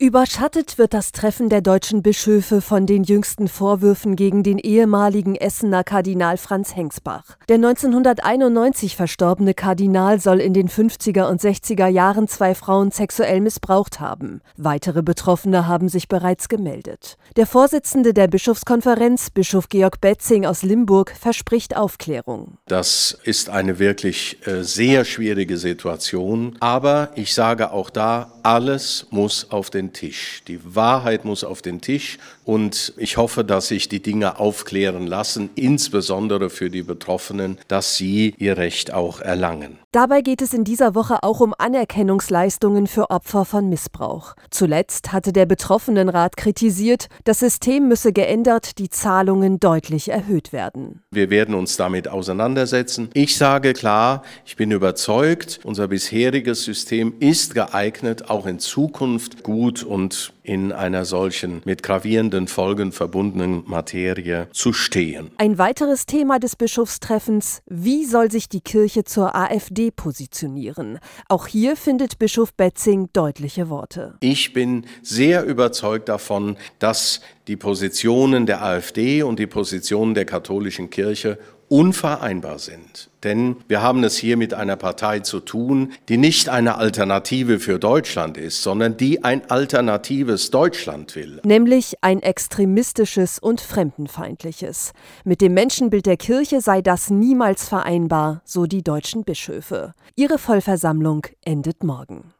Überschattet wird das Treffen der deutschen Bischöfe von den jüngsten Vorwürfen gegen den ehemaligen Essener Kardinal Franz Hengsbach. Der 1991 verstorbene Kardinal soll in den 50er und 60er Jahren zwei Frauen sexuell missbraucht haben. Weitere Betroffene haben sich bereits gemeldet. Der Vorsitzende der Bischofskonferenz, Bischof Georg Betzing aus Limburg, verspricht Aufklärung. Das ist eine wirklich äh, sehr schwierige Situation, aber ich sage auch da, alles muss auf den Tisch. Die Wahrheit muss auf den Tisch und ich hoffe, dass sich die Dinge aufklären lassen, insbesondere für die Betroffenen, dass sie ihr Recht auch erlangen. Dabei geht es in dieser Woche auch um Anerkennungsleistungen für Opfer von Missbrauch. Zuletzt hatte der Betroffenenrat kritisiert, das System müsse geändert, die Zahlungen deutlich erhöht werden. Wir werden uns damit auseinandersetzen. Ich sage klar, ich bin überzeugt, unser bisheriges System ist geeignet, auch in Zukunft gut und in einer solchen mit gravierenden Folgen verbundenen Materie zu stehen. Ein weiteres Thema des Bischofstreffens, wie soll sich die Kirche zur AfD positionieren? Auch hier findet Bischof Betzing deutliche Worte. Ich bin sehr überzeugt davon, dass die Positionen der AfD und die Positionen der katholischen Kirche unvereinbar sind. Denn wir haben es hier mit einer Partei zu tun, die nicht eine Alternative für Deutschland ist, sondern die ein alternatives Deutschland will. Nämlich ein extremistisches und fremdenfeindliches. Mit dem Menschenbild der Kirche sei das niemals vereinbar, so die deutschen Bischöfe. Ihre Vollversammlung endet morgen.